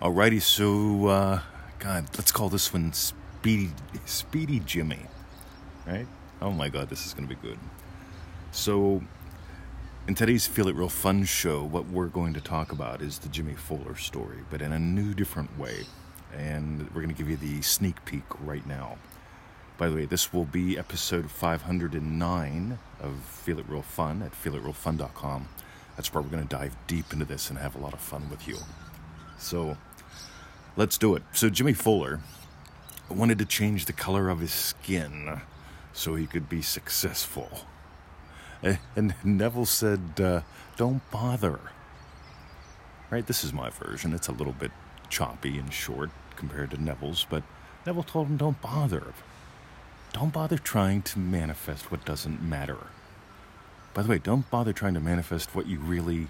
Alrighty, so uh, God, let's call this one Speedy Speedy Jimmy, right? Oh my God, this is gonna be good. So, in today's Feel It Real Fun show, what we're going to talk about is the Jimmy Fuller story, but in a new, different way. And we're to give you the sneak peek right now. By the way, this will be episode 509 of Feel It Real Fun at feelitrealfun.com. That's where we're to dive deep into this and have a lot of fun with you. So, let's do it. So, Jimmy Fuller wanted to change the color of his skin so he could be successful. And Neville said, uh, Don't bother. Right? This is my version. It's a little bit choppy and short compared to Neville's, but Neville told him, Don't bother. Don't bother trying to manifest what doesn't matter. By the way, don't bother trying to manifest what you really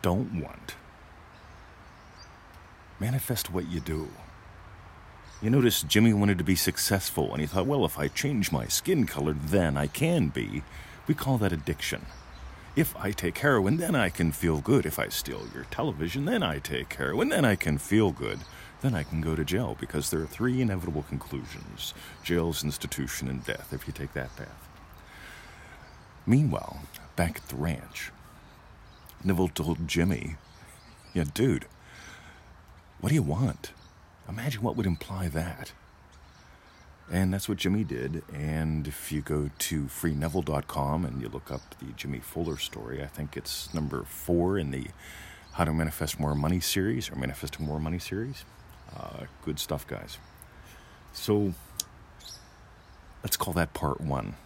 don't want. Manifest what you do. You notice Jimmy wanted to be successful, and he thought, well, if I change my skin color, then I can be. We call that addiction. If I take heroin, then I can feel good. If I steal your television, then I take heroin, then I can feel good. Then I can go to jail because there are three inevitable conclusions jail's institution and death if you take that path. Meanwhile, back at the ranch, Neville told Jimmy, Yeah, dude, what do you want? Imagine what would imply that. And that's what Jimmy did. And if you go to freeneville.com and you look up the Jimmy Fuller story, I think it's number four in the How to Manifest More Money series or Manifesting More Money series. Uh, good stuff, guys. So let's call that part one.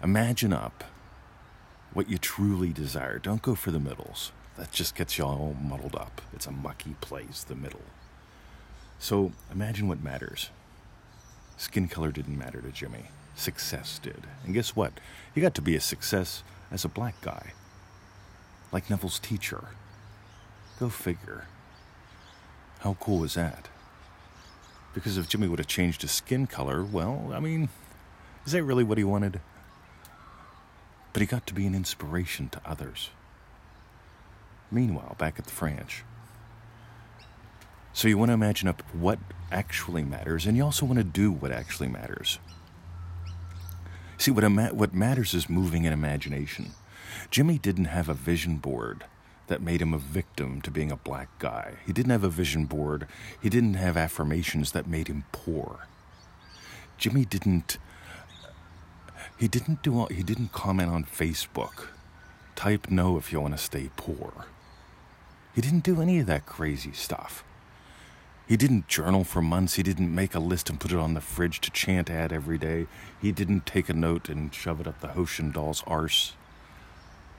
Imagine up what you truly desire. Don't go for the middles. That just gets you all muddled up. It's a mucky place, the middle. So imagine what matters. Skin color didn't matter to Jimmy. Success did. And guess what? He got to be a success as a black guy. Like Neville's teacher. Go figure. How cool is that? Because if Jimmy would have changed his skin color, well, I mean, is that really what he wanted? But he got to be an inspiration to others. Meanwhile, back at the French, so you want to imagine up what actually matters, and you also want to do what actually matters. See, what, ima- what matters is moving in imagination. Jimmy didn't have a vision board that made him a victim to being a black guy. He didn't have a vision board. He didn't have affirmations that made him poor. Jimmy didn't. He didn't do. He didn't comment on Facebook. Type no if you want to stay poor. He didn't do any of that crazy stuff. He didn't journal for months. He didn't make a list and put it on the fridge to chant at every day. He didn't take a note and shove it up the Hoshendall's arse.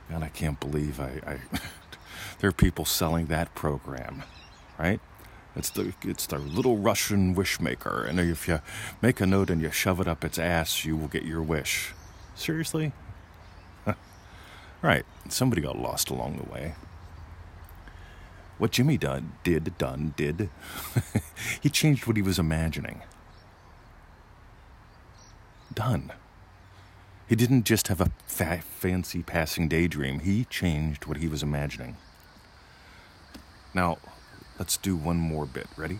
And I can't believe I, I there are people selling that program, right? It's the it's the little Russian wish maker, and if you make a note and you shove it up its ass, you will get your wish. Seriously? right. Somebody got lost along the way. What Jimmy done, did, done, did, he changed what he was imagining. Done. He didn't just have a fa- fancy passing daydream, he changed what he was imagining. Now, let's do one more bit. Ready?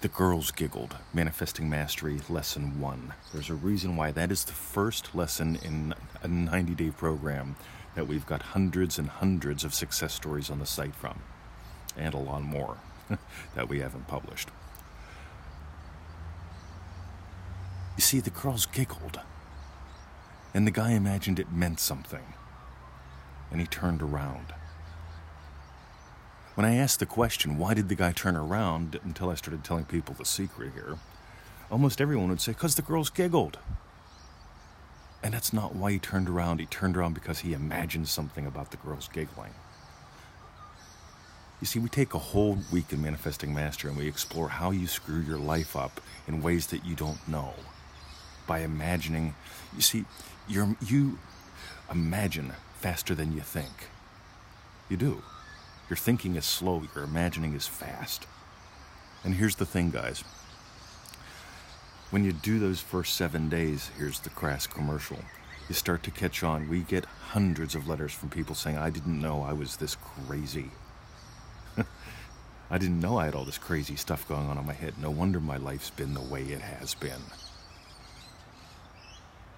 The girls giggled. Manifesting Mastery, Lesson 1. There's a reason why that is the first lesson in a 90 day program that we've got hundreds and hundreds of success stories on the site from, and a lot more that we haven't published. You see, the girls giggled, and the guy imagined it meant something, and he turned around. When I asked the question, why did the guy turn around until I started telling people the secret here, almost everyone would say, because the girls giggled. And that's not why he turned around. He turned around because he imagined something about the girls giggling. You see, we take a whole week in Manifesting Master and we explore how you screw your life up in ways that you don't know by imagining. You see, you you imagine faster than you think. You do. Your thinking is slow, your imagining is fast. And here's the thing, guys when you do those first seven days, here's the crass commercial. You start to catch on. We get hundreds of letters from people saying, I didn't know I was this crazy. I didn't know I had all this crazy stuff going on in my head. No wonder my life's been the way it has been.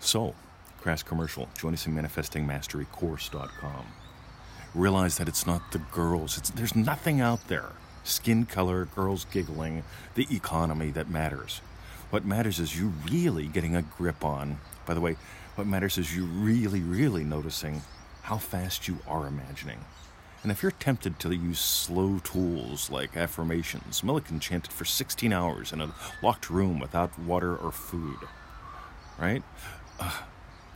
So, crass commercial. Join us in manifestingmasterycourse.com. Realize that it's not the girls. It's, there's nothing out there. Skin color, girls giggling, the economy that matters. What matters is you really getting a grip on. By the way, what matters is you really, really noticing how fast you are imagining. And if you're tempted to use slow tools like affirmations, Millikan chanted for 16 hours in a locked room without water or food. Right? Uh,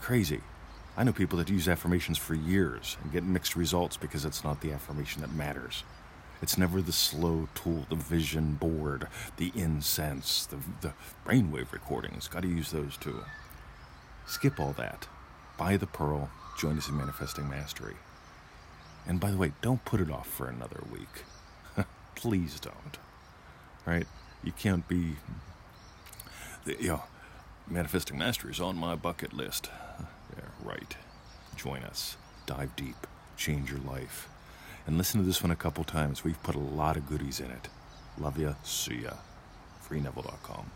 crazy. I know people that use affirmations for years and get mixed results because it's not the affirmation that matters. It's never the slow tool, the vision board, the incense, the, the brainwave recordings. Got to use those too. Skip all that. Buy the pearl. Join us in Manifesting Mastery. And by the way, don't put it off for another week. Please don't. Right? You can't be. You know, Manifesting Mastery is on my bucket list. Yeah, right. Join us. Dive deep. Change your life. And listen to this one a couple times. We've put a lot of goodies in it. Love ya. See ya. FreeNeville.com.